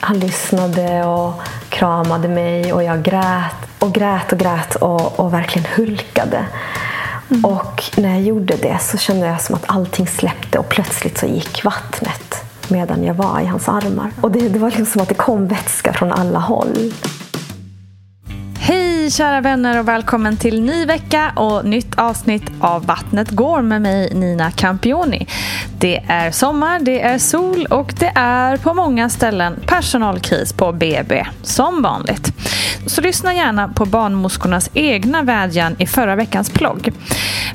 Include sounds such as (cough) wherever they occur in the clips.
Han lyssnade och kramade mig och jag grät och grät och grät och, och verkligen hulkade. Mm. Och när jag gjorde det så kände jag som att allting släppte och plötsligt så gick vattnet medan jag var i hans armar. Och det, det var liksom som att det kom vätska från alla håll. Hej kära vänner och välkommen till ny vecka och nytt avsnitt av Vattnet går med mig Nina Campioni. Det är sommar, det är sol och det är på många ställen personalkris på BB som vanligt. Så lyssna gärna på barnmorskornas egna vädjan i förra veckans plogg.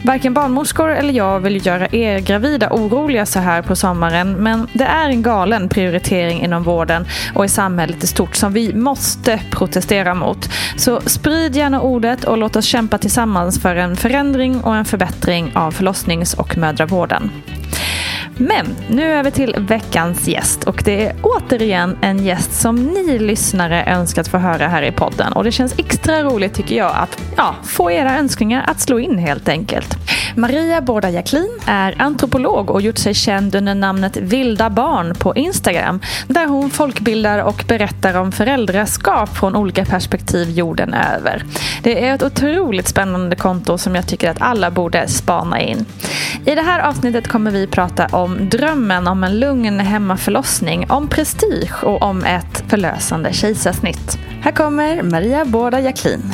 Varken barnmorskor eller jag vill göra er gravida oroliga så här på sommaren men det är en galen prioritering inom vården och i samhället i stort som vi måste protestera mot. Så så sprid gärna ordet och låt oss kämpa tillsammans för en förändring och en förbättring av förlossnings och mödravården. Men nu över till veckans gäst och det är återigen en gäst som ni lyssnare önskat få höra här i podden och det känns extra roligt tycker jag att ja, få era önskningar att slå in helt enkelt. Maria Borda Jacklin är antropolog och gjort sig känd under namnet Vilda barn på Instagram där hon folkbildar och berättar om föräldraskap från olika perspektiv jorden över. Det är ett otroligt spännande konto som jag tycker att alla borde spana in. I det här avsnittet kommer vi prata om drömmen om en lugn hemmaförlossning, om prestige och om ett förlösande kejsarsnitt. Här kommer Maria Borda Jacklin.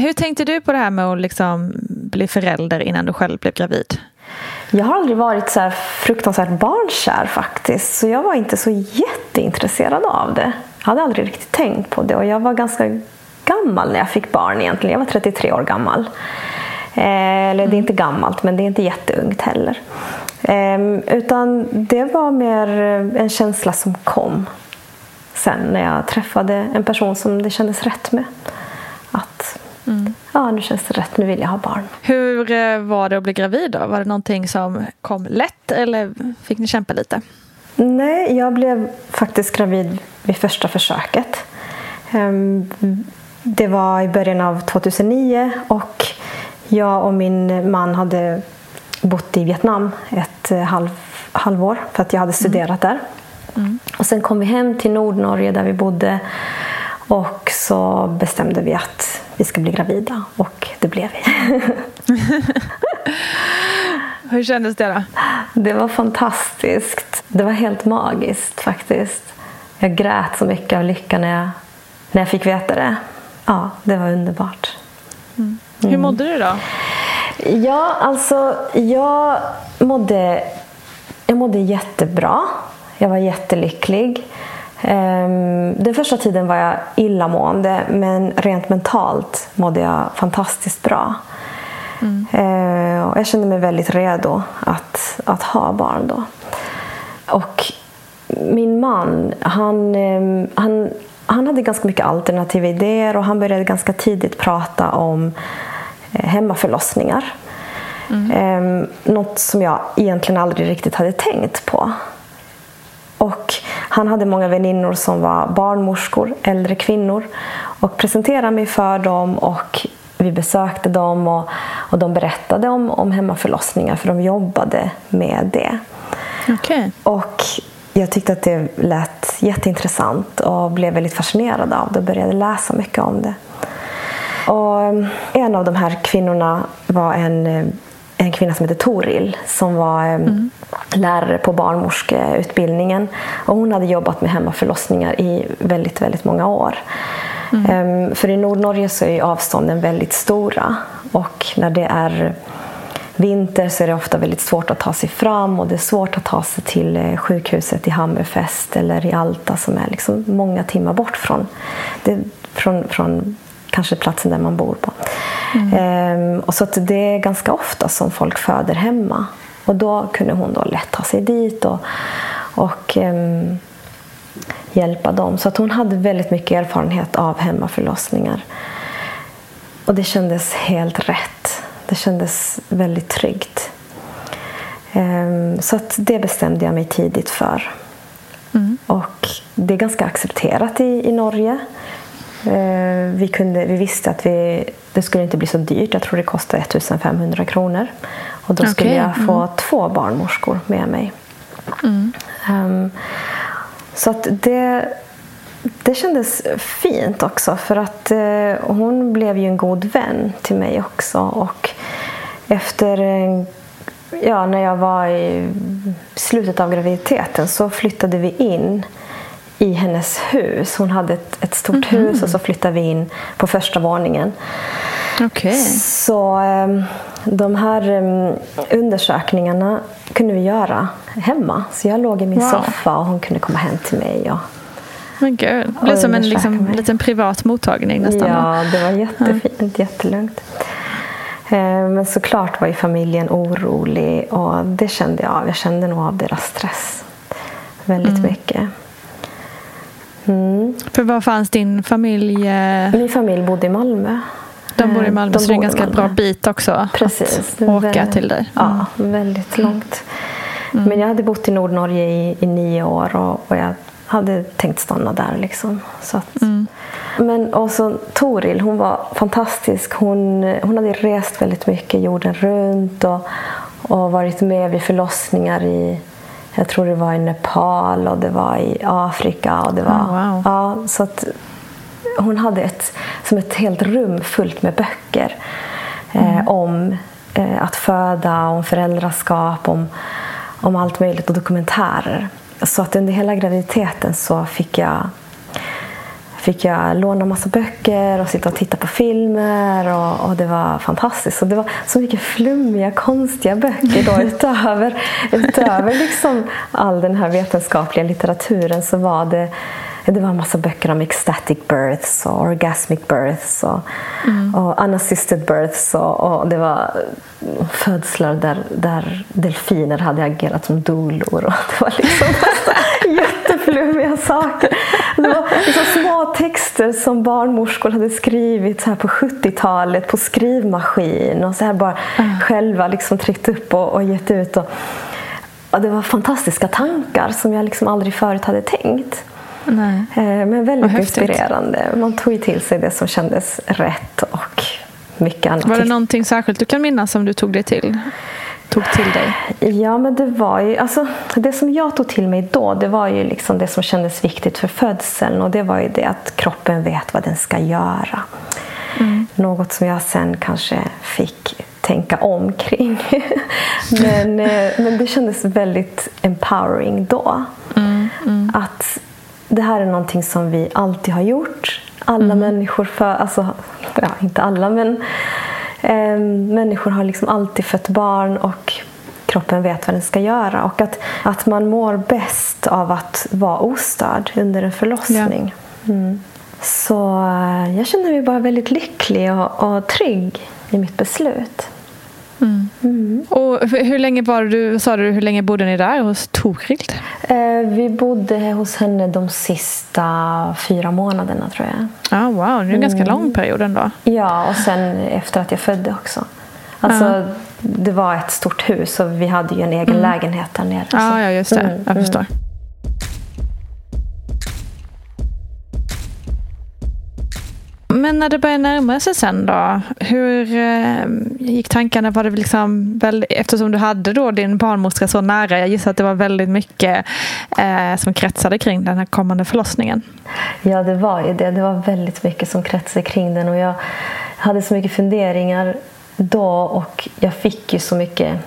Hur tänkte du på det här med att liksom bli förälder innan du själv blev gravid? Jag har aldrig varit så fruktansvärt barnkär faktiskt. Så jag var inte så jätteintresserad av det. Jag hade aldrig riktigt tänkt på det. Och jag var ganska gammal när jag fick barn egentligen. Jag var 33 år gammal. Eh, eller det är inte gammalt, men det är inte jätteungt heller. Eh, utan det var mer en känsla som kom sen när jag träffade en person som det kändes rätt med. Att mm. ja, nu känns det rätt, nu vill jag ha barn. Hur eh, var det att bli gravid då? Var det någonting som kom lätt eller fick ni kämpa lite? Nej, jag blev faktiskt gravid vid första försöket. Ehm, det var i början av 2009 och jag och min man hade bott i Vietnam ett eh, halv, halvår för att jag hade studerat mm. där. Och sen kom vi hem till Nordnorge där vi bodde och så bestämde vi att vi ska bli gravida och det blev vi. (laughs) Hur kändes det då? Det var fantastiskt. Det var helt magiskt faktiskt. Jag grät så mycket av lycka när jag, när jag fick veta det. Ja, det var underbart. Hur mådde du då? Ja, alltså jag mådde, jag mådde jättebra. Jag var jättelycklig. Ehm, Den första tiden var jag illamående men rent mentalt mådde jag fantastiskt bra. Ehm, och Jag kände mig väldigt redo att, att ha barn då. Och min man, han, ehm, han, han hade ganska mycket alternativa idéer och han började ganska tidigt prata om eh, hemmaförlossningar. Mm. Något som jag egentligen aldrig riktigt hade tänkt på. Och han hade många väninnor som var barnmorskor, äldre kvinnor och presenterade mig för dem och vi besökte dem och, och de berättade om, om hemmaförlossningar för de jobbade med det. Okej. Och jag tyckte att det lät jätteintressant och blev väldigt fascinerad av det och började läsa mycket om det. Och eh, en av de här kvinnorna var en, eh, en kvinna som heter Toril som var eh, lärare på barnmorskeutbildningen. Och hon hade jobbat med hemmaförlossningar i väldigt, väldigt många år. Ehm, För i Nordnorge så är avstånden väldigt stora och när det är vinter så är det ofta väldigt svårt att ta sig fram och det är svårt att ta sig till eh, sjukhuset i Hammerfest eller i Alta som är liksom många timmar bort från, det, från, från kanske platsen där man bor på. Ehm, och så att det är ganska ofta som folk föder hemma och då kunde hon då lätt ta sig dit och, och ehm, hjälpa dem. Så att hon hade väldigt mycket erfarenhet av hemmaförlossningar. Och det kändes helt rätt. Det kändes väldigt tryggt. Ehm, Så att det bestämde jag mig tidigt för. Och det är ganska accepterat i, i Norge. Eh, Vi, kunde, vi visste att vi, det skulle inte bli så dyrt. Jag tror det kostade 1500 kronor. Och då skulle Okej, jag få två barnmorskor med mig. Ehm, så att det, det kändes fint också för att eh, hon blev ju en god vän till mig också. Och efter en- ja, när jag var i slutet av graviditeten så flyttade vi in i hennes hus. Hon hade ett, ett stort hus och så flyttade vi in på första våningen. Okej. Så eh, de här eh, undersökningarna kunde vi göra hemma. Så jag låg i min Wow. soffa och hon kunde komma hem till mig. Och, Men gud. Det blev som en liksom, mig. liten privat mottagning nästan. ja, det var jättefint, jättelugnt. Eh, Men såklart var ju familjen orolig och det kände jag av. Jag kände nog av deras stress väldigt Mm. mycket. Mm. För var fanns din familj? eh, Min familj bodde i Malmö. De bor i Eh, Malmö, de så det är en ganska bra bit också Precis. att åka väldigt- till dig. Ja, väldigt långt. Men jag hade bott i Nordnorge i, i nio år och, och jag hade tänkt stanna där. Liksom. Så att, Men och så Toril, hon var fantastisk. Hon, hon hade rest väldigt mycket jorden runt och, och varit med vid förlossningar i jag tror det var i Nepal och det var i Afrika. Och det var, Oh, wow. ja, så att hon hade ett, som ett helt rum fullt med böcker eh, om eh, att föda, om föräldraskap, om, om allt möjligt och dokumentärer. Så att under hela graviditeten så fick jag fick jag låna massa böcker och sitta och titta på filmer och, och det var fantastiskt. Och det var så mycket flummiga, konstiga böcker då (laughs) utöver, utöver liksom all den här vetenskapliga litteraturen så var det det var en massa böcker om ecstatic births och orgasmic births och, och unassisted births och, och det var födslar där, där delfiner hade agerat som doulor och (laughs) det var liksom (laughs) jätteflummiga saker. Det var liksom små texter som barnmorskor hade skrivit så här på 70-talet på skrivmaskin och så här bara själva liksom tryckt upp och, och gett ut. Och, och det var fantastiska tankar som jag liksom aldrig förut hade tänkt. Nej. Eh, Men väldigt inspirerande. Man tog ju till sig det som kändes rätt och mycket annat. Var det någonting särskilt du kan minnas som du tog dig till? tog till dig? Ja, men det var ju... Alltså, det som jag tog till mig då, det var ju liksom det som kändes viktigt för födseln. Och det var ju det att kroppen vet vad den ska göra. Mm. Något som jag sen kanske fick tänka om kring. (laughs) men, eh, men det kändes väldigt empowering då. Mm, mm. Att det här är någonting som vi alltid har gjort. Alla mm. människor, för, alltså, ja, inte alla, men eh, människor har liksom alltid fött barn och kroppen vet vad den ska göra. Och att, att man mår bäst av att vara ostörd under en förlossning. Ja. Mm. Så eh, jag känner mig bara väldigt lycklig och, och trygg i mitt beslut. Mm. Mm. Och hur länge var du, sa du, hur länge bodde ni där hos Torhild? Eh, vi bodde hos henne de sista fyra månaderna tror jag. Ah, wow, det är en mm. ganska lång period ändå. Ja, och sen efter att jag födde också. Alltså, uh. Det var ett stort hus och vi hade ju en egen mm. lägenhet där nere. Ah, ja, just det. Mm, jag förstår. Men när det började närma sig sen då, hur eh, gick tankarna? Var det liksom väl, eftersom du hade då din barnmorska så nära, jag gissar att det var väldigt mycket eh, som kretsade kring den här kommande förlossningen. Ja, det var ju det. Det var väldigt mycket som kretsade kring den och jag hade så mycket funderingar då och jag fick ju så mycket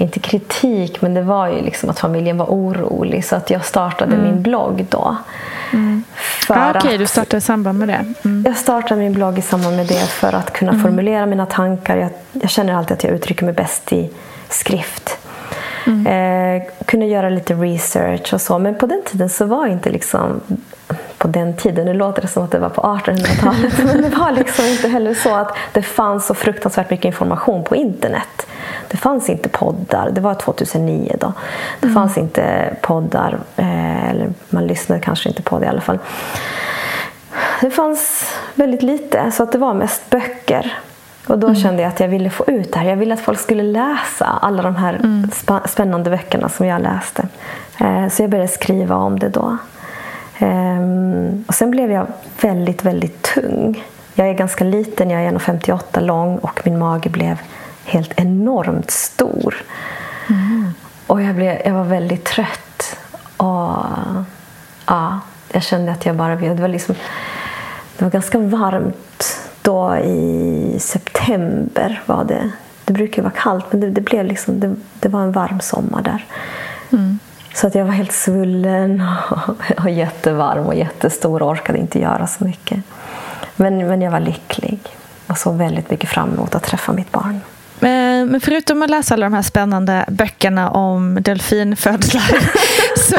inte kritik, men det var ju liksom att familjen var orolig så att jag startade mm. min blogg då. Mm. ah, Okej, okay, du startade i samband med det? Mm. Jag startade min blogg i samband med det för att kunna mm. formulera mina tankar. Jag, jag, känner alltid att jag uttrycker mig bäst i skrift. Mm. Eh, kunna göra lite research och så. Men på den tiden så var inte liksom på den tiden, nu låter det som att det var på 1800-talet, (laughs) men det var liksom inte heller så att det fanns så fruktansvärt mycket information på internet. Det fanns inte poddar, det var 2009 då. Det mm. fanns inte poddar, eh, eller man lyssnade kanske inte på det i alla fall. Det fanns väldigt lite, så att det var mest böcker. Och då mm. kände jag att jag ville få ut det här. Jag ville att folk skulle läsa alla de här mm. spännande böckerna som jag läste. Eh, så jag började skriva om det då. Ehm, och sen blev jag väldigt, väldigt tung. Jag är ganska liten, jag är 1,58 lång och min mage blev helt enormt stor. Mm. Och jag, blev, jag var väldigt trött. Och ja, Jag kände att jag bara... Det var, liksom, det var ganska varmt då i september. var Det Det brukar vara kallt, men det, det blev liksom, det, det, var en varm sommar där. Mm. Så att jag var helt svullen och, och jättevarm och jättestor och orkade inte göra så mycket. Men, men jag var lycklig och såg väldigt mycket fram emot att träffa mitt barn. Men förutom att läsa alla de här spännande böckerna om delfinfödslar (laughs) så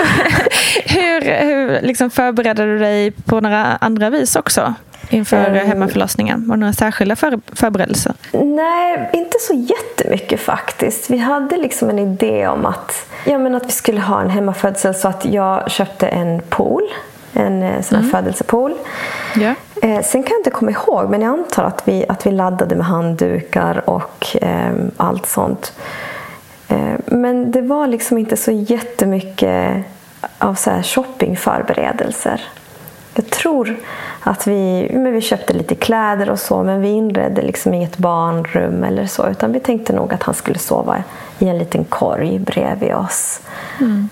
hur, hur liksom förberedde du dig på några andra vis också? inför um, hemmaförlossningen? Var det några särskilda för, förberedelser? Nej, inte så jättemycket faktiskt. Vi hade liksom en idé om att, ja, men att vi skulle ha en hemmafödsel så att jag köpte en pool en eh, sån här mm. födelsepool. Yeah. Eh, sen kan jag inte komma ihåg, men jag antar att vi, att vi laddade med handdukar och eh, allt sånt. Eh, men det var liksom inte så jättemycket av så här shoppingförberedelser. Jag tror att vi, men vi köpte lite kläder och så, men vi inredde liksom inget barnrum eller så, utan vi tänkte nog att han skulle sova i en liten korg bredvid oss. Mm.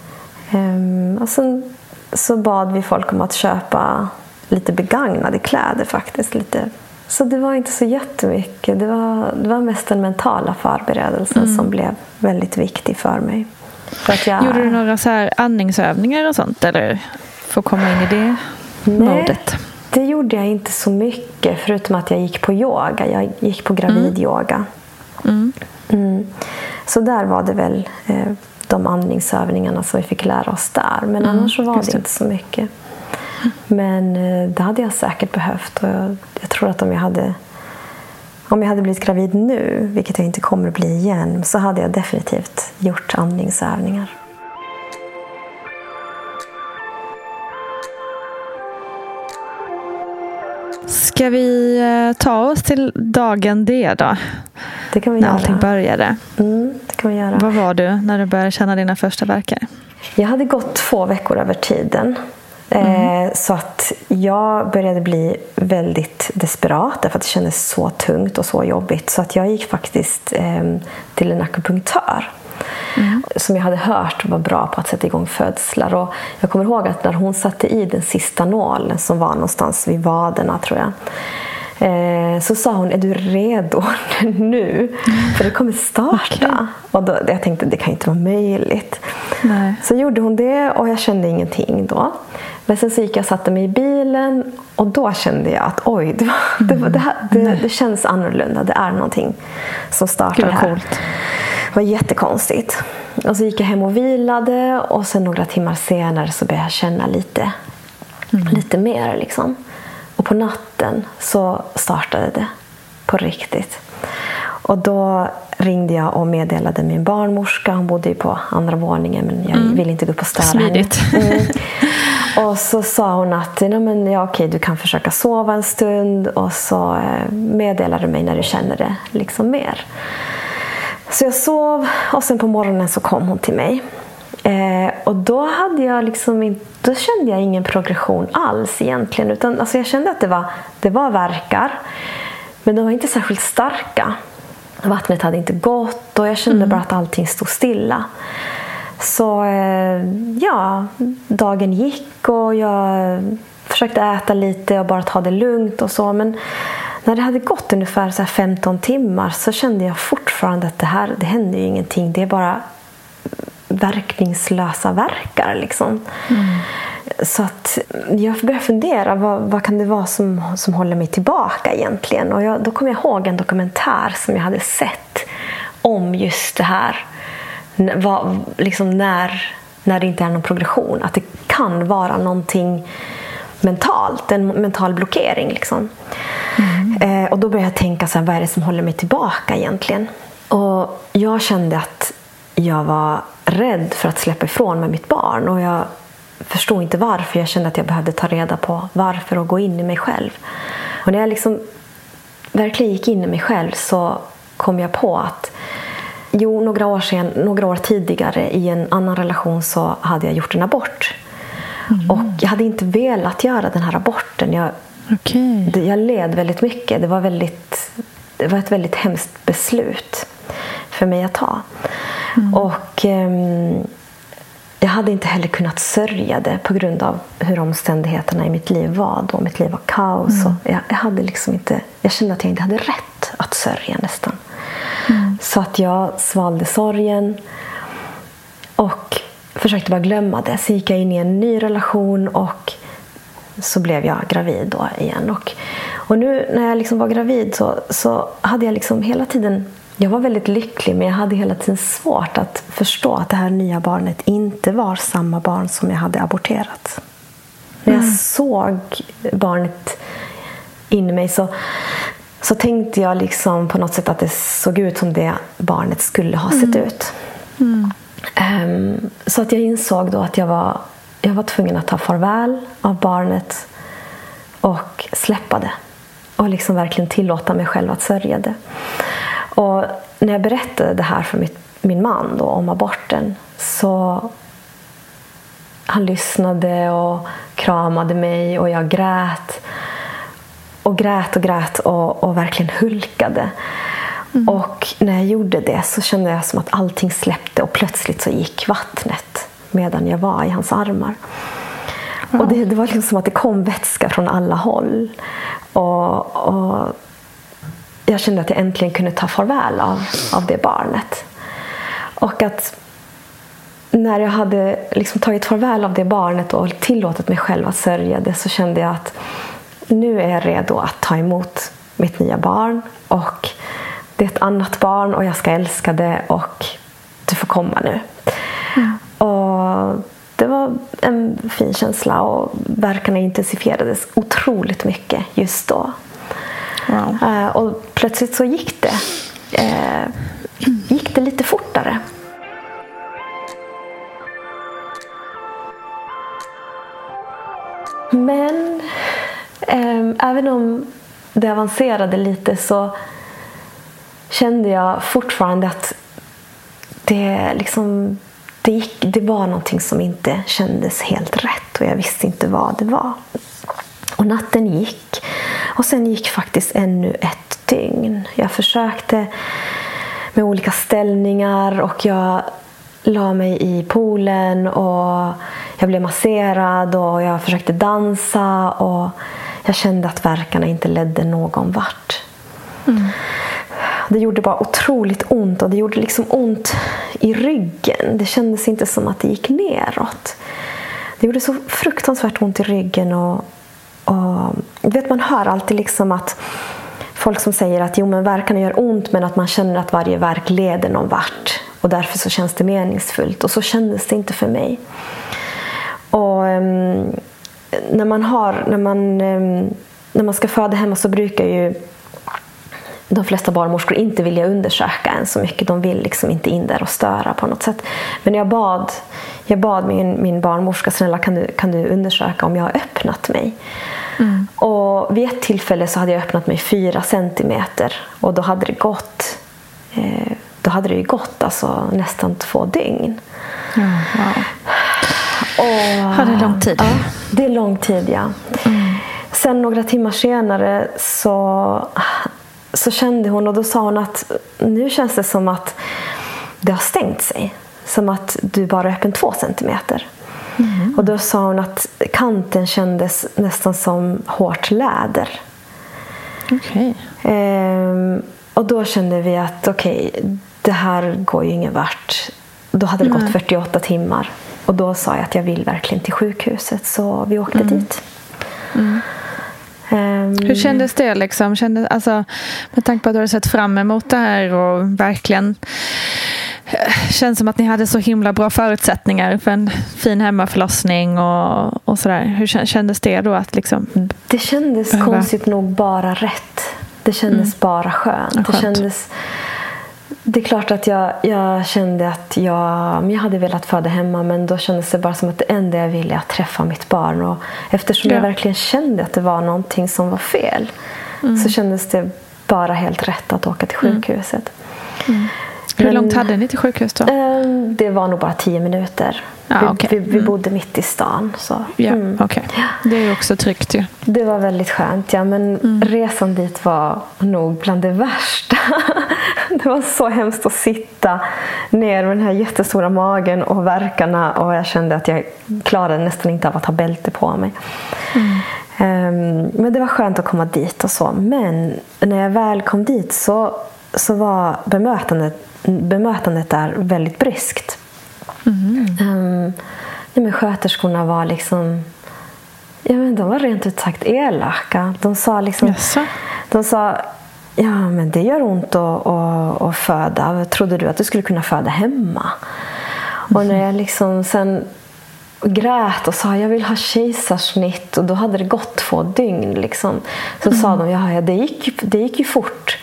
Um, och sen så bad vi folk om att köpa lite begagnade kläder faktiskt. Lite. Så det var inte så jättemycket. Det var, det var mest den mentala förberedelsen mm. som blev väldigt viktig för mig. För jag... Gjorde du några så här andningsövningar och sånt? Eller för att komma in i det Nej, modet? det gjorde jag inte så mycket. Förutom att jag gick på yoga. Jag gick på gravidyoga. Mm. Mm. Så där var det väl eh, de andningsövningarna som vi fick lära oss där. Men mm, annars så var det inte så mycket. Men eh, det hade jag säkert behövt. Och jag, jag, tror att om jag hade om jag hade blivit gravid nu, vilket jag inte kommer att bli igen, så hade jag definitivt gjort andningsövningar. Ska vi eh, ta oss till dagen D då? Det kan vi när göra. allting började. Mm, det kan vi göra. Var var du när du började känna dina första verkar? Jag hade gått två veckor över tiden. Mm. Så att jag började bli väldigt desperat därför att det kändes så tungt och så jobbigt. Så att jag gick faktiskt ehm, till en akupunktör. Mm. Som jag hade hört var bra på att sätta igång födslar. Och jag kommer ihåg att när hon satte i den sista nålen som var någonstans vid vaderna tror jag. Eh, så sa hon, är du redo (laughs) nu? För det kommer starta. Okay. Och då, jag tänkte, det kan inte vara möjligt. Nej. Så gjorde hon det och jag kände ingenting då. Men sen så gick jag och satte mig i bilen och då kände jag att oj, det, var, det, var, det, här, det, det, känns annorlunda. Det är någonting som startar här. Coolt. Det var jättekonstigt. Och så gick jag hem och vilade och sen några timmar senare så började jag känna lite, mm. lite mer. Liksom. Och på natten så startade det på riktigt. Och då ringde jag och meddelade min barnmorska. Hon bodde ju på andra våningen men jag mm. ville inte gå upp och störa Smidigt. henne. Mm. Och så sa hon att ja, men, ja, okej, du kan försöka sova en stund och så eh, meddelar du mig när du känner det liksom mer. Så jag sov och sen på morgonen så kom hon till mig. Eh, och då, hade jag liksom då kände jag ingen progression alls egentligen. Utan, alltså jag kände att det var, det var verkar, men de var inte särskilt starka. Vattnet hade inte gått och jag kände mm. bara att allting stod stilla. Så eh, ja, dagen gick och jag försökte äta lite och bara ta det lugnt och så. Men när det hade gått ungefär så 15 timmar så kände jag fortfarande att det här det händer ju ingenting. Det är bara verkningslösa verkar. Liksom. Mm. Så att jag började fundera, vad, vad, kan det vara som, som håller mig tillbaka egentligen? Och jag, då kom jag ihåg en dokumentär som jag hade sett om just det här. Vad, liksom när, när det inte är någon progression. Att det kan vara någonting mentalt, en mental blockering. Liksom. Mm. Eh, och då började jag tänka, så här, vad är det som håller mig tillbaka egentligen? Och jag kände att jag var rädd för att släppa ifrån mig mitt barn. Och jag förstod inte varför. Jag kände att jag behövde ta reda på varför och gå in i mig själv. Och när jag liksom verkligen gick in i mig själv så kom jag på att jo, några år, sen, några år tidigare i en annan relation så hade jag gjort en abort. Mm. Och jag hade inte velat göra den här aborten. Jag, okay. jag led väldigt mycket. Det var, väldigt, det var ett väldigt hemskt beslut för mig att ta. Mm. Och um, jag hade inte heller kunnat sörja det på grund av hur omständigheterna i mitt liv var då. Mitt liv var kaos. Mm. Och jag, jag, hade liksom inte, jag kände att jag inte hade rätt att sörja nästan. Mm. Så att jag svalde sorgen och försökte bara glömma det. Så gick jag in i en ny relation och så blev jag gravid då igen. Och, och nu när jag liksom var gravid så, så hade jag liksom hela tiden jag var väldigt lycklig men jag hade hela tiden svårt att förstå att det här nya barnet inte var samma barn som jag hade aborterat. När jag mm. såg barnet in i mig så, så tänkte jag liksom på något sätt att det såg ut som det barnet skulle ha sett mm. ut. Mm. Um, så att jag insåg då att jag var, jag var tvungen att ta farväl av barnet och släppa det. Och liksom verkligen tillåta mig själv att sörja det. Och när jag berättade det här för mitt, min man då, om aborten så han lyssnade och kramade mig och jag grät. Och grät och grät och, och verkligen hulkade. Mm. Och när jag gjorde det så kände jag som att allting släppte och plötsligt så gick vattnet medan jag var i hans armar. Mm. Och det, det, var liksom som att det kom vätska från alla håll. Och, och jag kände att jag äntligen kunde ta farväl av, av det barnet. Och att när jag hade liksom tagit farväl av det barnet och tillåtit mig själv att sörja det så kände jag att nu är jag redo att ta emot mitt nya barn. Och det är ett annat barn och jag ska älska det och du får komma nu. Mm. Och det var en fin känsla och verkarna intensifierades otroligt mycket just då. Wow. Uh, och plötsligt så gick det. Uh, gick det lite fortare. Men um, även om det avancerade lite så kände jag fortfarande att det, liksom, det, gick, det var någonting som inte kändes helt rätt och jag visste inte vad det var. Och natten gick. Och sen gick faktiskt ännu ett dygn. Jag försökte med olika ställningar och jag la mig i poolen och jag blev masserad och jag försökte dansa och jag kände att verkarna inte ledde någon vart. Mm. Det gjorde bara otroligt ont och det gjorde liksom ont i ryggen. Det kändes inte som att det gick neråt. Det gjorde så fruktansvärt ont i ryggen och, och vet, man hör alltid liksom att folk som säger att jo, men verkarna gör ont men att man känner att varje verk leder någon vart och därför så känns det meningsfullt och så kändes det inte för mig. Och um, när man har, när man, um, när man ska föda hemma så brukar ju de flesta barnmorskor inte vilja undersöka en så mycket. De vill liksom inte in där och störa på något sätt. Men jag bad, jag bad min, min barnmorska, snälla kan du, kan du undersöka om jag har öppnat mig? Mm. Och vid ett tillfälle så hade jag öppnat mig fyra centimeter och då hade det gått eh, då hade det ju gått alltså, nästan två dygn. Mm, wow. Och, ja, det är lång tid. Ja, det är lång tid, ja. Mm. Sen några timmar senare så, så kände hon och då sa hon att nu känns det som att det har stängt sig. Som att du bara är öppen två centimeter. Mm. Och då sa hon att kanten kändes nästan som hårt läder. Okay. Ehm, och då kände vi att okej, okay, det här går ju ingen vart. Då hade det Nej. gått 48 timmar. Och då sa jag att jag vill verkligen till sjukhuset så vi åkte mm. dit. Mm. Um, Hur kändes det? Liksom? Kändes, alltså, med tanke på att du hade sett fram emot det här och verkligen eh, känns som att ni hade så himla bra förutsättningar för en fin hemmaförlossning och, och sådär. Hur kändes det då? att liksom Det kändes behöva... konstigt nog bara rätt. Det kändes mm. bara skönt. Ja, skönt. Det kändes det är klart att jag, jag kände att jag, jag hade velat föda hemma men då kändes det bara som att det enda jag ville är att träffa mitt barn. Och eftersom ja. jag verkligen kände att det var någonting som var fel mm. så kändes det bara helt rätt att åka till mm. sjukhuset. Mm. Hur långt hade ni till sjukhus då? Ehm, det var nog bara tio minuter. Ah, okay. vi, vi, vi, mm. bodde mitt i stan. Så. Ja, mm. okay. Det är också tryggt ju. Det var väldigt skönt, ja. Men mm. resan dit var nog bland det värsta. (laughs) det var så hemskt att sitta ner med den här jättestora magen och verkarna och jag kände att jag klarade nästan inte av att ha bälte på mig. Mm. Um, men det var skönt att komma dit och så. Men när jag väl kom dit så, så var bemötandet, bemötandet där väldigt bryskt. Mm. Um, ja, men sköterskorna var liksom ja, men de var rent ut sagt elaka. De sa liksom, yes. de sa Ja, men det gör ont att, att, att föda. Trodde du att du skulle kunna föda hemma? Mm. Och när jag liksom sen grät och sa jag vill ha kejsarsnitt och då hade det gått två dygn. Liksom. Så mm. sa de ja, det, gick, det gick ju fort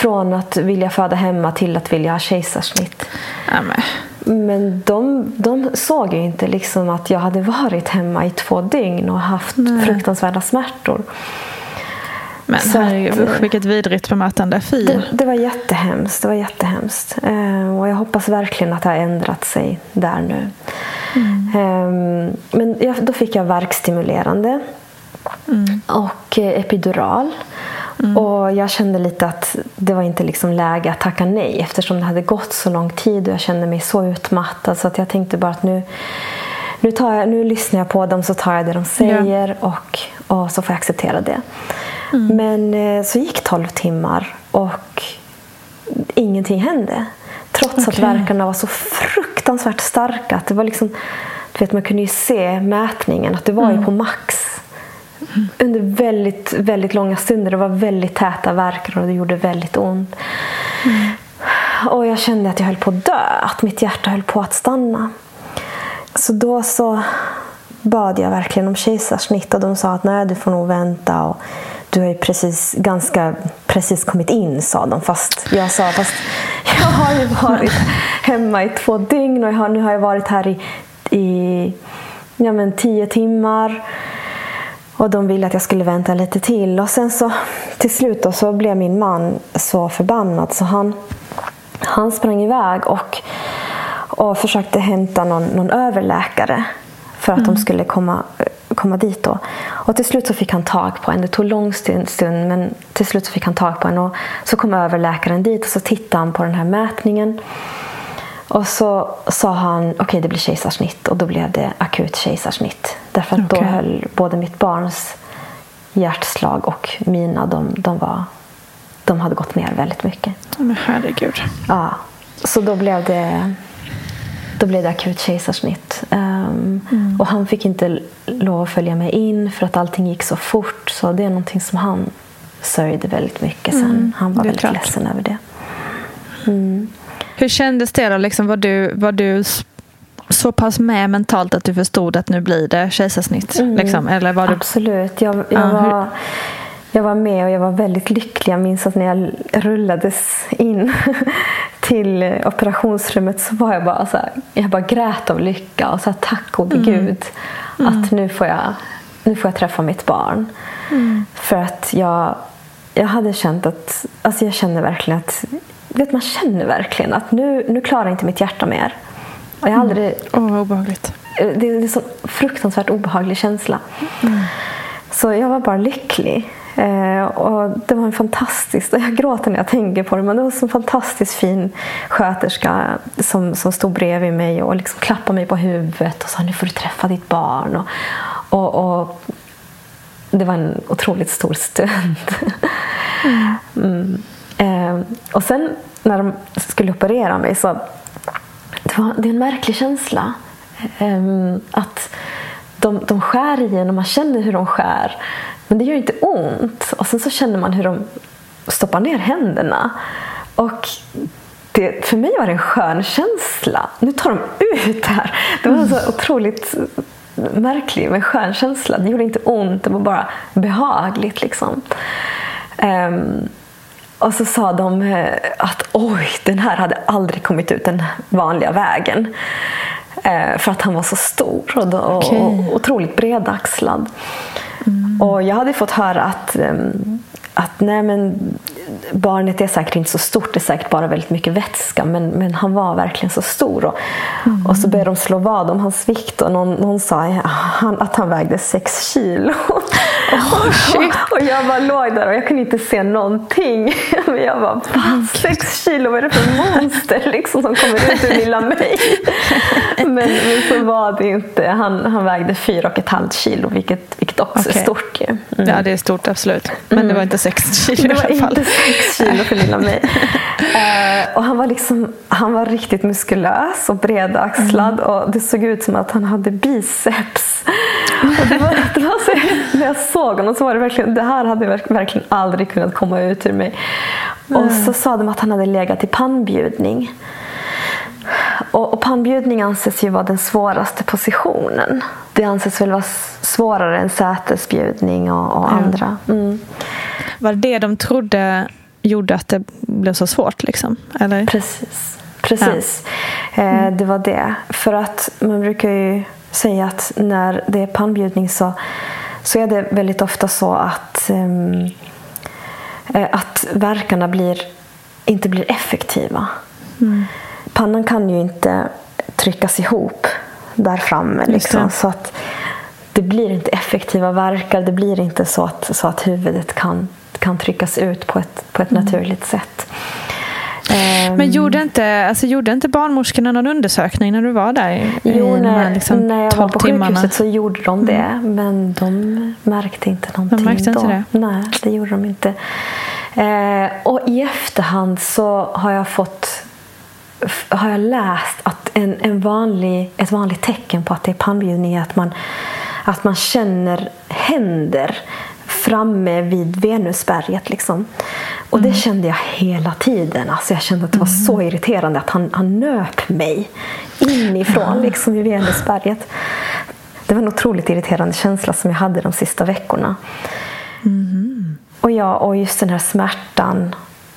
från att vilja föda hemma till att vilja ha kejsarsnitt. Amen. Men de, de såg ju inte liksom att jag hade varit hemma i två dygn och haft Nej. fruktansvärda smärtor. Men så herregud, usch, vilket vidrigt bemötande. Fy. Det, det, var jättehemskt. Det var jättehemskt. Eh, och jag hoppas verkligen att det har ändrat sig där nu. Mm. Eh, men jag, då fick jag verkstimulerande mm. och eh, epidural. Mm. Och jag kände lite att det var inte liksom läge att tacka nej eftersom det hade gått så lång tid och jag kände mig så utmattad så att jag tänkte bara att nu, nu, tar jag, nu lyssnar jag på dem så tar jag det de säger ja. och, och så får jag acceptera det. Mm. Men eh, så gick 12 timmar och ingenting hände. Trots okay. att verkarna var så fruktansvärt starka. Att det var liksom, du vet, man kunde ju se mätningen, att det var mm. ju på max. Under väldigt, väldigt långa stunder. Det var väldigt täta verkar och det gjorde väldigt ont. Mm. Och jag kände att jag höll på att dö, att mitt hjärta höll på att stanna. Så då så bad jag verkligen om kejsarsnitt och de sa att nej, du får nog vänta. Och du har ju precis, ganska precis kommit in, sa de. Fast jag sa, fast jag har ju varit hemma i två dygn och har, nu har jag varit här i, i ja, men tio timmar. Och de ville att jag skulle vänta lite till. Och sen så till slut då, så blev min man så förbannad så han, han sprang iväg och, och försökte hämta någon, någon överläkare för att de skulle komma, komma dit. Då. Och till slut så fick han tag på en. Det tog lång stund, stund men till slut så fick han tag på en. Och så kom överläkaren dit och så tittade han på den här mätningen. Och så sa han okej okay, det blir kejsarsnitt och då blev det akut kejsarsnitt. Därför att okay. då höll både mitt barns hjärtslag och mina, de, de, var, de hade gått ner väldigt mycket. Men herregud. Ja, så då blev det, då blev det akut kejsarsnitt. Um, mm. Och han fick inte lov att följa med in för att allting gick så fort. Så det är någonting som han sörjde väldigt mycket sen. Mm, han var väldigt klart. ledsen över det. Mm. Hur kändes det då? Liksom, var, du, var du så pass med mentalt att du förstod att nu blir det kejsarsnitt? Mm. Liksom? Eller var du... Absolut. Jag, jag, uh, var, jag var med och jag var väldigt lycklig. Jag minns att när jag rullades in (laughs) till operationsrummet så var jag bara så här, jag bara grät av lycka och sa tack gode mm. gud att nu får, jag, nu får jag träffa mitt barn. Mm. För att jag, jag hade känt att, alltså jag kände verkligen att vet, man känner verkligen att nu, nu klarar inte mitt hjärta mer. Och jag har aldrig, mm. oh, vad obehagligt. Det är, det är en så fruktansvärt obehaglig känsla. Mm. Så jag var bara lycklig. Eh, och Det var en fantastisk, jag gråter när jag tänker på det, men det var en fantastiskt fin sköterska som, som stod bredvid mig och liksom klappade mig på huvudet och sa nu får du träffa ditt barn. Och, och, och det var en otroligt stor stund. Mm. Eh, och sen när de skulle operera mig så det, var, det är en märklig känsla. Eh, att de, de skär i en och man känner hur de skär. Men det gör inte ont. Och sen så känner man hur de stoppar ner händerna. Och det, för mig var det en skön känsla. Nu tar de ut det här. Det var så otroligt märklig men skön känsla. Det gjorde inte ont, det var bara behagligt. Liksom. Um, och så sa de eh, att oj, den här hade aldrig kommit ut den vanliga vägen. Eh, för att han var så stor och, okay. och otroligt bredaxlad. Mm. Och jag hade fått höra att, ehm, att nej men, barnet är säkert inte så stort, det är säkert bara väldigt mycket vätska. Men, men han var verkligen så stor. Och, mm. och så började de slå vad om hans vikt och någon, någon sa att han vägde sex kilo. (laughs) Oh, shit. och jag bara låg där och jag kunde inte se någonting. (laughs) Men jag bara, sex kilo, vad är det för monster liksom, som kommer ut ur lilla mig? (laughs) men så var det inte. Han, han vägde fyra och ett halvt kilo, vilket, vilket också okay. är stort. Mm. Ja, det är stort absolut. Men mm. det var inte sex kilo Det var inte sex kilo för lilla mig. uh, (laughs) och han var, liksom, han var riktigt muskulös och bredaxlad mm. och det såg ut som att han hade biceps. Och det var, det var så, när jag såg honom så var det verkligen, det här hade verkligen aldrig kunnat komma ut ur mig. Mm. Och så sa de att han hade legat i pannbjudning. Och, och pannbjudning anses ju vara den svåraste positionen. Det anses väl vara svårare än sätesbjudning och, och mm. andra. Mm. Var det det de trodde gjorde att det blev så svårt? Liksom? Eller? Precis. Precis. Ja. Eh, mm. det var det. För att man brukar ju säga att när det är pannbjudning så, så är det väldigt ofta så att, um, att verkarna blir, inte blir effektiva. Mm. Pannan kan ju inte tryckas ihop där framme. Liksom, så att det blir inte effektiva verkar. Det blir inte så att, så att huvudet kan, kan tryckas ut på ett, på ett mm. naturligt sätt. Men ehm. gjorde inte, alltså, gjorde inte barnmorskorna någon undersökning när du var där? Jo, när, liksom när jag var på timmarna? sjukhuset så gjorde de det. Mm. Men de märkte inte någonting de märkte då. Inte det? Nej, det gjorde de inte. Eh, och i efterhand så har jag fått har jag läst att en, en vanlig, ett vanligt tecken på att det är pannbjudning är att man, att man känner händer framme vid Venusberget. Liksom. Och mm. det kände jag hela tiden. Alltså jag kände att det var mm. så irriterande att han, han nöp mig inifrån mm. liksom, vid Venusberget. Det var en otroligt irriterande känsla som jag hade de sista veckorna. Mm. Och, ja, och just den här smärtan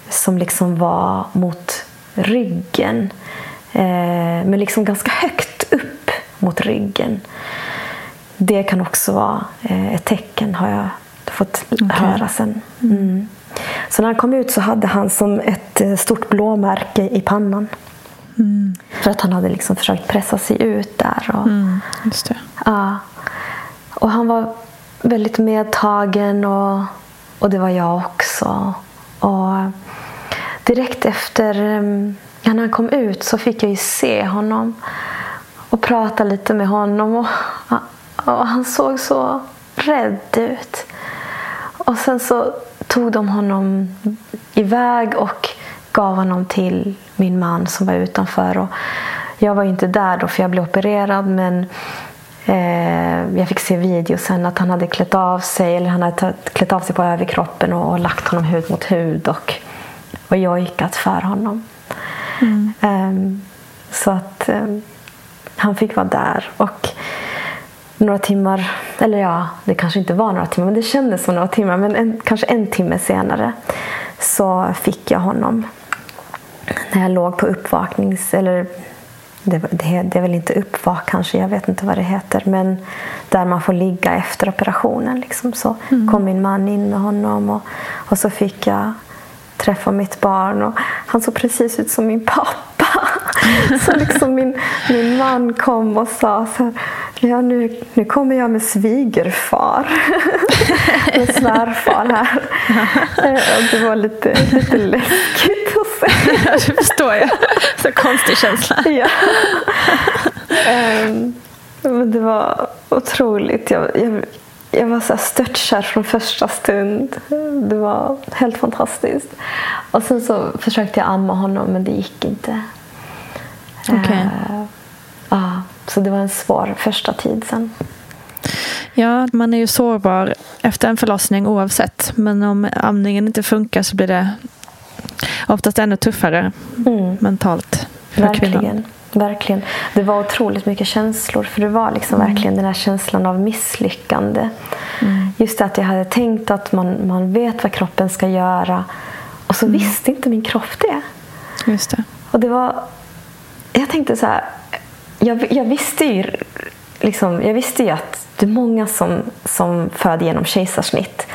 som liksom var mot ryggen. Eh, men liksom ganska högt upp mot ryggen. Det kan också vara eh, ett tecken har jag fått okay. höra sen. Mm. Så när han kom ut så hade han som ett eh, stort blåmärke i pannan. Mm. För att han hade liksom försökt pressa sig ut där. Och, mm. Ja. Och han var väldigt medtagen och, och det var jag också. Och direkt efter ehm, när han kom ut så fick jag ju se honom och prata lite med honom. Och, och han såg så rädd ut. Och sen så tog de honom iväg och gav honom till min man som var utanför. Och jag var inte där då för jag blev opererad men eh, jag fick se video sen att han hade klätt av sig eller han hade klätt av sig på överkroppen och, och lagt honom hud mot hud och, och jojkat för honom. Mm. Um, så att um, han fick vara där. Och några timmar, eller ja, det kanske inte var några timmar, men det kändes som några timmar. Men en, kanske en timme senare så fick jag honom. När jag låg på uppvaknings... Eller det, det, det är väl inte uppvak kanske, jag vet inte vad det heter. Men där man får ligga efter operationen. Liksom. Så mm. kom min man in med honom och, och så fick jag träffa mitt barn. Och han såg precis ut som min pappa. (laughs) Så liksom min, min man kom och sa så här, ja nu, nu kommer jag med svigerfar. (laughs) med svärfar här. (laughs) Och det var lite, lite läskigt att se. det förstår jag. Så konstig känsla. ja. Um, men det var otroligt. Jag, jag, jag var så störtkär från första stund. Det var helt fantastiskt. Och sen så försökte jag amma honom men det gick inte. Okay. Uh, uh, så det var en svår första tid sen. Ja, man är ju sårbar efter en förlossning oavsett. Men om amningen inte funkar så blir det oftast ännu tuffare mm. mentalt för Verkligen. kvinnan. Verkligen. Det var otroligt mycket känslor. För det var liksom mm. verkligen den här känslan av misslyckande. Mm. Just det att jag hade tänkt att man, man vet vad kroppen ska göra. Och så mm. visste inte min kropp det. Just det. Och det var... Jag tänkte så här. Jag, jag visste ju liksom, jag visste ju att det är många som, som föder genom kejsarsnitt.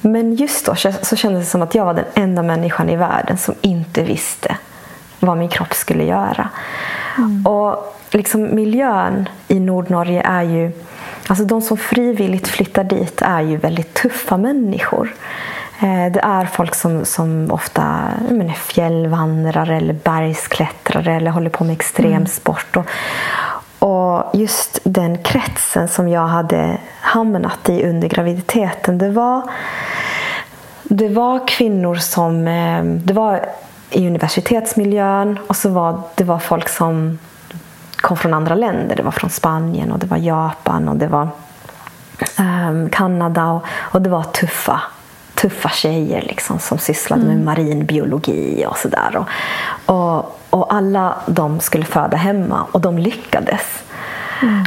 Men just då så kändes det som att jag var den enda människan i världen som inte visste vad min kropp skulle göra. Mm. Och liksom miljön i Nordnorge är ju... Alltså de som frivilligt flyttar dit är ju väldigt tuffa människor. Eh, det är folk som, som ofta är fjällvandrare eller bergsklättrare eller håller på med extremsport. Och, och just den kretsen som jag hade hamnat i under graviditeten det var, det var kvinnor som... Eh, det var i universitetsmiljön och så var det var folk som kom från andra länder. Det var från Spanien och det var Japan och det var um, Kanada och, och, det var tuffa, tuffa tjejer liksom, som sysslade mm. med marinbiologi och sådär. Och, och, och, alla de skulle föda hemma och de lyckades. Mm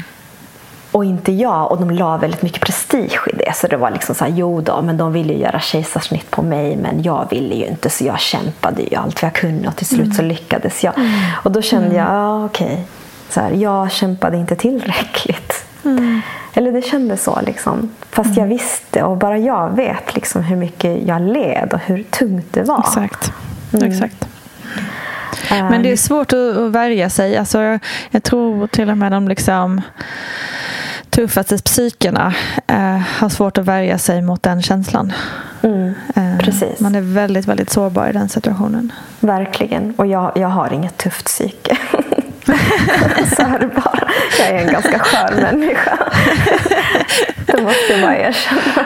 och inte jag. Och de la väldigt mycket prestige i det. Så det var liksom så här, jo då, men de ville ju göra kejsarsnitt på mig men jag ville ju inte så jag kämpade ju allt vad jag kunde och till slut mm. så lyckades jag. Mm. Och då kände mm. jag, ja okej, okay. jag kämpade inte tillräckligt. Mm. Eller det kändes så liksom. Fast jag mm. visste och bara jag vet liksom hur mycket jag led och hur tungt det var. Exakt. Mm. Exakt. Men det är ehm. svårt att värja sig. Alltså, jag, jag tror till och med de liksom tuffaste psykena eh, har svårt att värja sig mot den känslan. Mm, eh, man är väldigt, väldigt sårbar i den situationen. Verkligen. Och jag, jag har inget tufft psyke. (laughs) Så är det bara. Jag är en ganska skör människa. (laughs) det måste jag bara erkänna.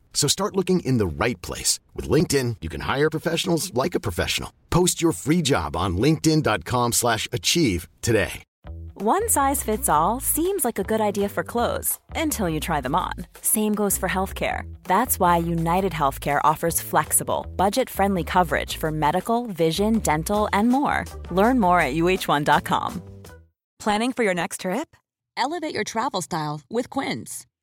So start looking in the right place. With LinkedIn, you can hire professionals like a professional. Post your free job on linkedin.com slash achieve today. One size fits all seems like a good idea for clothes until you try them on. Same goes for healthcare. That's why United Healthcare offers flexible, budget friendly coverage for medical, vision, dental, and more. Learn more at uh1.com. Planning for your next trip? Elevate your travel style with Quince.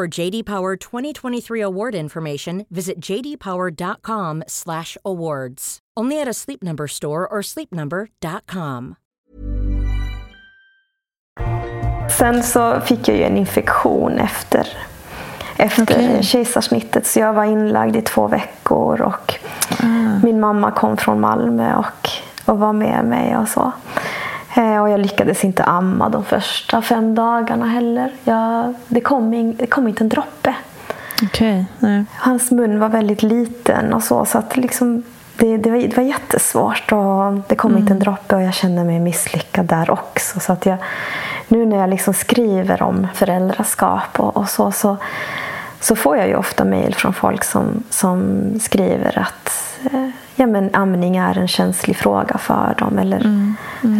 For JD Power 2023 award information, visit jdpower.com/awards. Only at a Sleep Number store or sleepnumber.com. Sen så fick jag ju en infektion efter, efter Okej. kejsarsnittet. Så jag var inlagd i två veckor. Och Min mamma kom från Malmö och, och var med mig. och så. Eh, och Jag lyckades inte amma de första fem dagarna heller. Jag, det, kom in, det kom inte en droppe. Okej. nej. Hans mun var väldigt liten och så. så att liksom, det, det, var, det var jättesvårt. Och det kom inte en droppe och jag kände mig misslyckad där också. Så att jag, nu när jag liksom skriver om föräldraskap och, och så, så så får jag ju ofta mejl från folk som, som skriver att eh, ja, men amning är en känslig fråga för dem. Eller,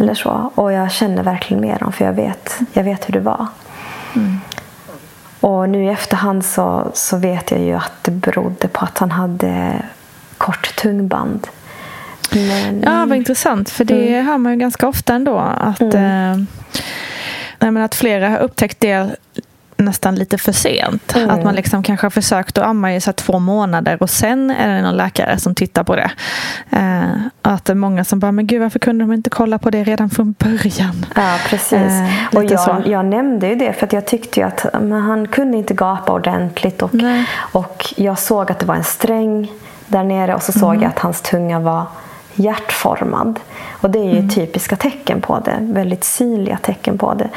eller så. Och jag känner verkligen med dem för jag vet, jag vet hur det var. Och nu i efterhand så, så vet jag ju att det berodde på att han hade kort tungband. Men, Ja, vad intressant. För det hör man ju ganska ofta ändå. Att, eh, nej, men att flera har upptäckt det nästan lite för sent. Att man liksom kanske har försökt att amma i så två månader och sen är det någon läkare som tittar på det. Eh, att det är många som bara, men gud varför kunde de inte kolla på det redan från början? Ja, precis. Eh, och jag, jag nämnde ju det för att jag tyckte ju att men han kunde inte gapa ordentligt. Och, Nej. och jag såg att det var en sträng där nere och så såg Mm. jag att hans tunga var hjärtformad. Och det är ju Mm. typiska tecken på det. Väldigt synliga tecken på det.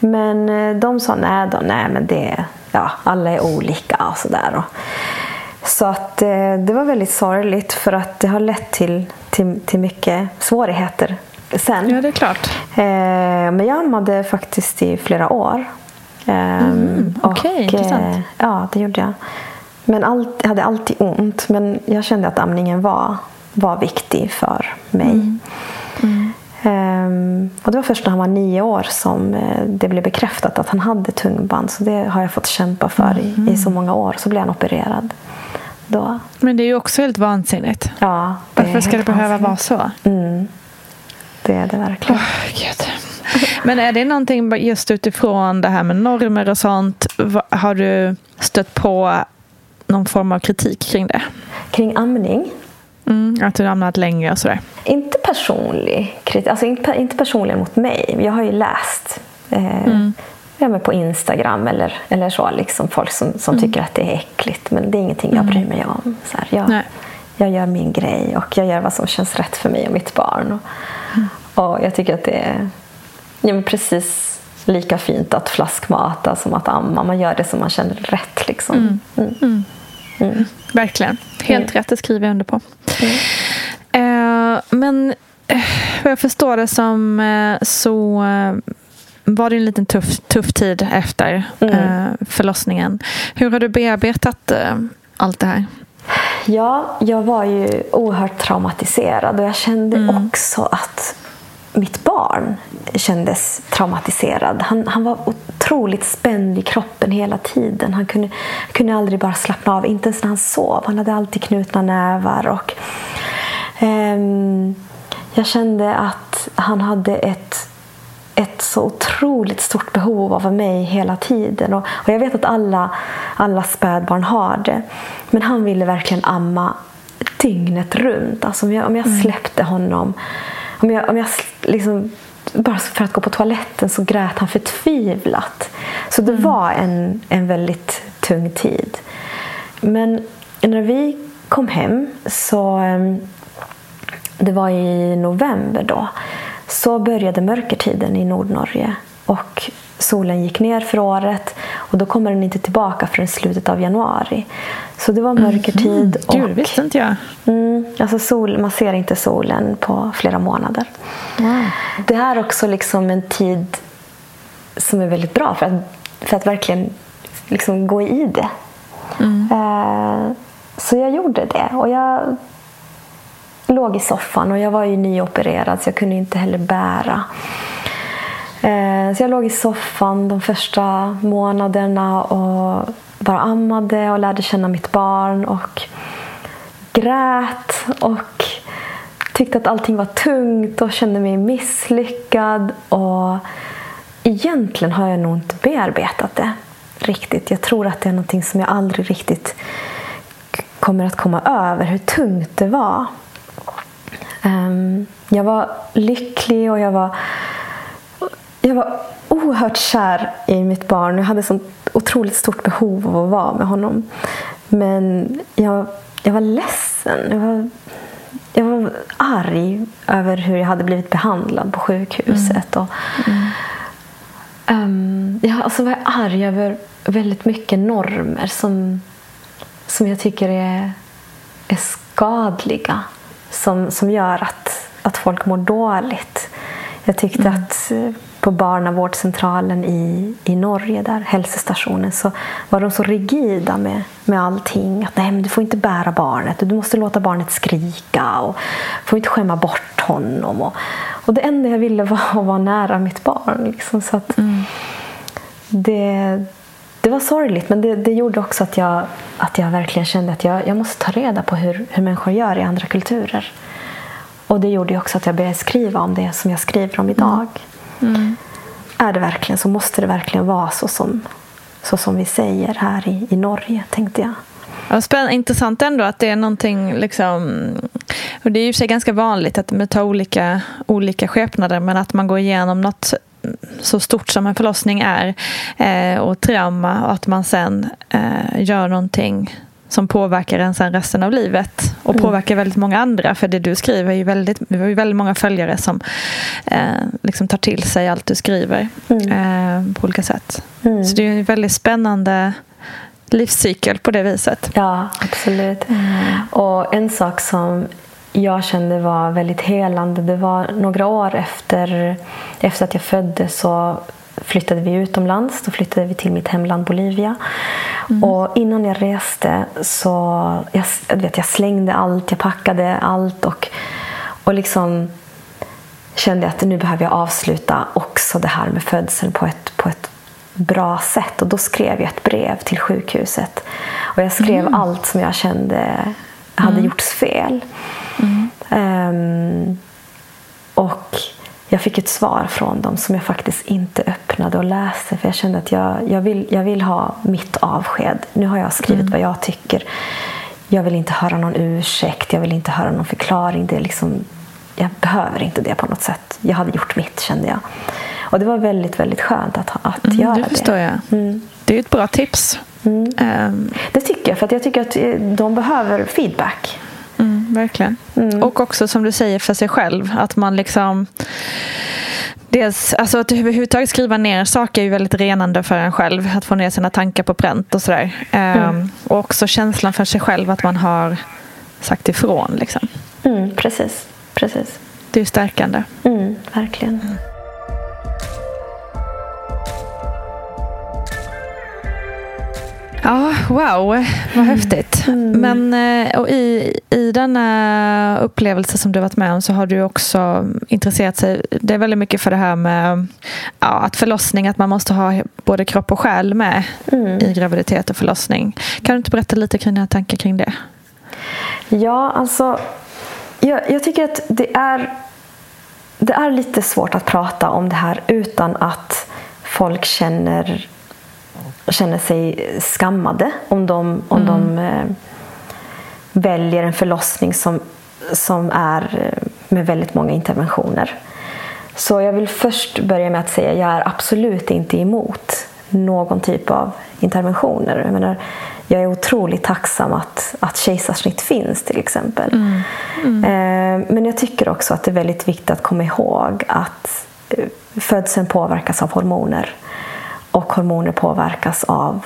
Men eh, de sa nej då, nej men det, ja alla är olika och sådär. Så att eh, det var väldigt sorgligt för att det har lett till, till, till mycket svårigheter sen. Ja, det är klart. Eh, men jag ammade faktiskt i flera år. Ehm, och, okej, intressant. eh, Ja, det gjorde jag. Men allt, jag hade alltid ont. Men jag kände att amningen var, var viktig för mig. Ehm, och det var först när han var nio år som eh, det blev bekräftat att han hade tungband. Så det har jag fått kämpa för i, i så många år. Så blev han opererad. Då, Men det är ju också helt vansinnigt. ja, det Varför ska det behöva vara vansinnigt. så? Mm, det är det verkligen. Gud. Men är det någonting just utifrån det här med normer och sånt? Har du stött på någon form av kritik kring det? Kring amning? Mm, att du hamnat länge och sådär. Inte personlig kritik, alltså inte, inte personligen mot mig. Jag har ju läst eh, ja, men på Instagram eller, eller så, liksom folk som, som tycker att det är äckligt. Men det är ingenting jag bryr mig om. Så här, jag, jag gör min grej och jag gör vad som känns rätt för mig och mitt barn. Och, och jag tycker att det är ja, precis lika fint att flaskmata som att amma. Man gör det som man känner rätt. Liksom. Mm. Verkligen. Helt Mm. rätt, det skriver jag under på. Eh, men eh, vad jag förstår det som eh, så eh, var det en liten tuff, tuff tid efter Mm. eh, förlossningen. Hur har du bearbetat eh, allt det här? Ja, jag var ju oerhört traumatiserad och jag kände mm. också att mitt barn kändes traumatiserad. Han, han var otroligt spänd i kroppen hela tiden. Han kunde, kunde aldrig bara slappna av, inte ens när han sov. Han hade alltid knutna nävar. Och, um, jag kände att han hade ett, ett så otroligt stort behov av mig hela tiden. Och, och jag vet att alla, alla spädbarn har det. Men han ville verkligen amma dygnet runt. Alltså om, jag, om jag mm. släppte honom om jag, om jag liksom, bara för att gå på toaletten så grät han förtvivlat. Så det mm. var en, en väldigt tung tid. Men när vi kom hem så ehm, det var i november då så började mörkertiden i Nordnorge och solen gick ner för året och då kommer den inte tillbaka förrän slutet av januari. Så det var mörkertid. Mm. Gud, visste inte jag. Mm, alltså sol, man ser inte solen på flera månader. Wow. Det här är också liksom en tid som är väldigt bra för att, för att verkligen liksom gå i det. Mm. Eh, så jag gjorde det. Och jag låg i soffan och jag var ju nyopererad så jag kunde inte heller bära. Eh, så jag låg i soffan de första månaderna och bara ammade och lärde känna mitt barn och grät och tyckte att allting var tungt och kände mig misslyckad. Och egentligen har jag nog inte bearbetat det riktigt. Jag tror att det är någonting som jag aldrig riktigt kommer att komma över, hur tungt det var. Ehm, jag var lycklig och jag var jag var oerhört kär i mitt barn. Jag hade sånt otroligt stort behov av att vara med honom. Men jag, jag var ledsen. Jag var, jag var arg över hur jag hade blivit behandlad på sjukhuset. Mm. Och, um, jag alltså var arg över väldigt mycket normer som, som jag tycker är, är skadliga. Som, som gör att, att folk mår dåligt. Jag tyckte mm. att eh, på barnavårdscentralen i, i Norge, där hälsostationen, så var de så rigida med, med allting. Att nej, du får inte bära barnet, du måste låta barnet skrika och får inte skämma bort honom. Och, och det enda jag ville var att vara nära mitt barn. Liksom, så att mm. det, det var sorgligt, men det, det gjorde också att jag, att jag verkligen kände att jag, jag måste ta reda på hur, hur människor gör i andra kulturer. Och det gjorde också att jag började skriva om det som jag skriver om idag. Mm. Är det verkligen så? Måste det verkligen vara så som, så som vi säger här i, i Norge, tänkte jag. Ja, spännande, intressant ändå att det är någonting liksom, och det är ju sig ganska vanligt att man tar olika, olika skepnader men att man går igenom något så stort som en förlossning är eh, och trauma och att man sen eh, gör någonting som påverkar en sen resten av livet och mm. påverkar väldigt många andra. För det du skriver är ju väldigt, vi har ju väldigt många följare som eh, liksom tar till sig allt du skriver mm. eh, på olika sätt. Mm. Så det är en väldigt spännande livscykel på det viset. Ja, absolut. Mm. Och en sak som jag kände var väldigt helande, det var några år efter, efter att jag föddes så flyttade vi utomlands. Då flyttade vi till mitt hemland Bolivia. Mm. Och innan jag reste så jag, vet, jag slängde allt, jag packade allt och, och liksom kände att nu behöver jag avsluta också det här med födseln på ett, på ett bra sätt. Och då skrev jag ett brev till sjukhuset. Och jag skrev mm. allt som jag kände hade mm. gjorts fel. Um, och jag fick ett svar från dem som jag faktiskt inte öppnade och läste. För jag kände att jag, jag, vill, jag vill ha mitt avsked. Nu har jag skrivit mm. vad jag tycker. Jag vill inte höra någon ursäkt, jag vill inte höra någon förklaring. Det är liksom, jag behöver inte det på något sätt. Jag hade gjort mitt kände jag. Och det var väldigt, väldigt skönt att, att mm, göra det. Det förstår jag. Mm. Det är ett bra tips. Um. Det tycker jag, för jag tycker att eh, de behöver feedback. Mm, verkligen. Mm. Och också som du säger för sig själv. Att man liksom Dels, alltså att överhuvudtaget skriva ner saker är ju väldigt renande för en själv. Att få ner sina tankar på pränt och sådär. Mm. Um, och också känslan för sig själv att man har sagt ifrån. Liksom. Mm, precis, precis. Det är stärkande. Mm, verkligen. Ja, wow, vad häftigt. Mm. Men eh, och i, i denna upplevelse som du varit med om så har du också intresserat sig det är väldigt mycket för det här med ja, att förlossning, att man måste ha både kropp och själ med mm. i graviditet och förlossning. Kan du inte berätta lite kring dina tankar kring det? Ja, alltså jag, jag tycker att det är, det är lite svårt att prata om det här utan att folk känner känner sig skammade om de, om mm. de eh, väljer en förlossning som, som är eh, med väldigt många interventioner. Så jag vill först börja med att säga att jag är absolut inte emot någon typ av interventioner. Jag, menar, jag är otroligt tacksam att, att kejsarsnitt finns till exempel. Mm. Mm. Eh, men jag tycker också att det är väldigt viktigt att komma ihåg att födseln påverkas av hormoner. Och hormoner påverkas av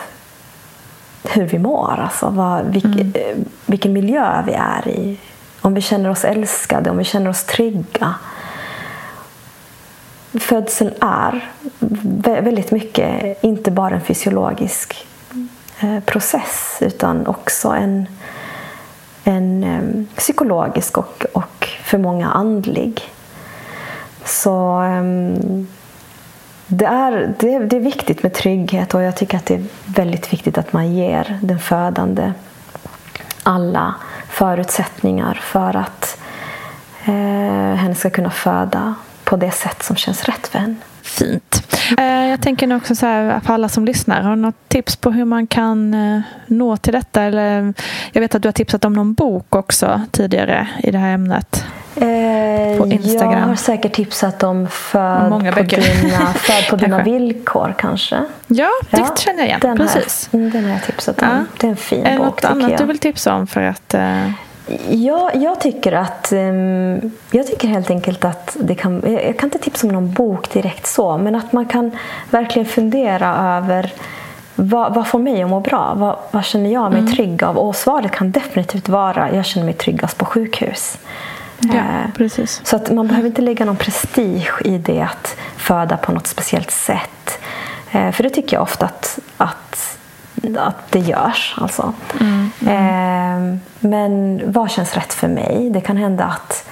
hur vi mår, alltså vad, vilk, mm. Eh, vilken miljö vi är i. Om vi känner oss älskade, om vi känner oss trygga. Födseln är väldigt mycket inte bara en fysiologisk eh, process utan också en, en eh, psykologisk och, och för många andlig. Så um, det är, det, det, är viktigt med trygghet och jag tycker att det är väldigt viktigt att man ger den födande alla förutsättningar för att eh, henne ska kunna föda på det sätt som känns rätt för henne. Fint. Eh, jag tänker också så här, för alla som lyssnar, har du något tips på hur man kan eh, nå till detta? Eller, jag vet att du har tipsat om någon bok också tidigare i det här ämnet. Eh, på Instagram. Jag har säkert tipsat om Föd Många på, dina, (laughs) föd på dina villkor kanske. Ja, det ja, känner jag igen. Den Precis. Har, den har jag tipsat om. Ja. Det är en fin är bok något annat jag. du vill tipsa om för att uh... Ja, jag tycker att um, Jag tycker helt enkelt att det kan Jag kan inte tipsa om någon bok direkt så men att man kan verkligen fundera över vad, vad får mig att må bra? Vad, vad känner jag mig mm. trygg av? Och svaret kan definitivt vara jag känner mig tryggast på sjukhus. Ja, eh, precis. Så att man behöver inte lägga någon prestige i det att föda på något speciellt sätt. Eh, för det tycker jag ofta att, att, att det görs. Alltså. Mm, mm. Men vad känns rätt för mig? Det kan hända att,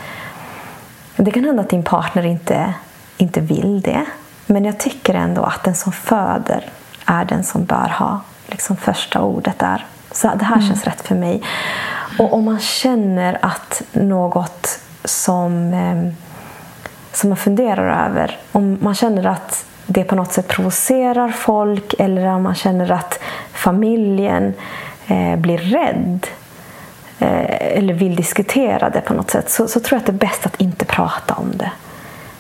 det kan hända att din partner inte, inte vill det. Men jag tycker ändå att den som föder är den som bör ha liksom första ordet där. Så det här mm. känns rätt för mig. Och om man känner att något som, eh, som man funderar över, om man känner att det på något sätt provocerar folk eller om man känner att familjen eh, blir rädd eh, eller vill diskutera det på något sätt så, så, tror jag att det är bäst att inte prata om det.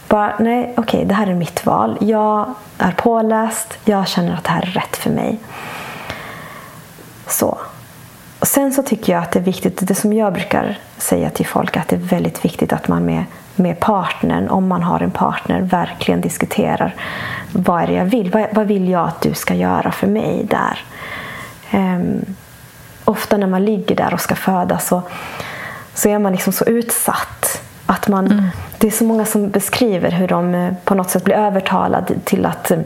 Bara, nej, okej, okay, det här är mitt val. Jag är påläst, jag känner att det här är rätt för mig. Så. Och sen så tycker jag att det är viktigt, det som jag brukar säga till folk, att det är väldigt viktigt att man med, med partnern, om man har en partner, verkligen diskuterar vad är det jag vill? Vad, vad vill jag att du ska göra för mig där? Um, ofta när man ligger där och ska föda så, så är man liksom så utsatt. Att man, mm. Det är så många som beskriver hur de eh, på något sätt blir övertalade till att Eh,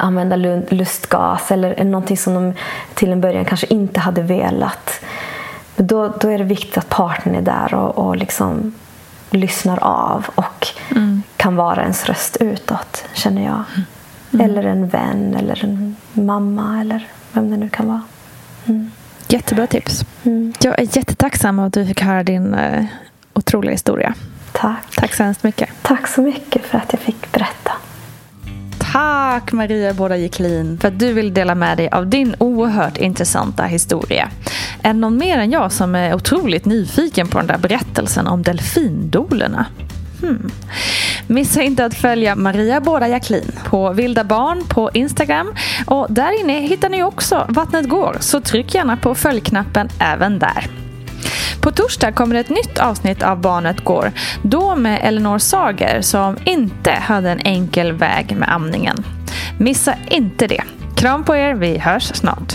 använda lustgas eller någonting som de till en början kanske inte hade velat. Då, då är det viktigt att partnern är där och, och liksom lyssnar av och mm. kan vara ens röst utåt, känner jag. Mm. Eller en vän eller en mamma eller vem det nu kan vara. Mm. Jättebra tips. Mm. Jag är jättetacksam att du fick höra din uh, otroliga historia. Tack. Tack så hemskt mycket. Tack så mycket för att jag fick berätta. Tack Maria Båda Jeklin för att du vill dela med dig av din oerhört intressanta historia. Är det någon mer än jag som är otroligt nyfiken på den där berättelsen om delfindolerna? Hmm. Missa inte att följa Maria Båda Jacklin på Vilda Barn på Instagram. Och där inne hittar ni också Vattnet går, så tryck gärna på följknappen även där. På torsdag kommer ett nytt avsnitt av Barnet går. Då med Elinor Sager som inte hade en enkel väg med amningen. Missa inte det. Kram på er, vi hörs snart.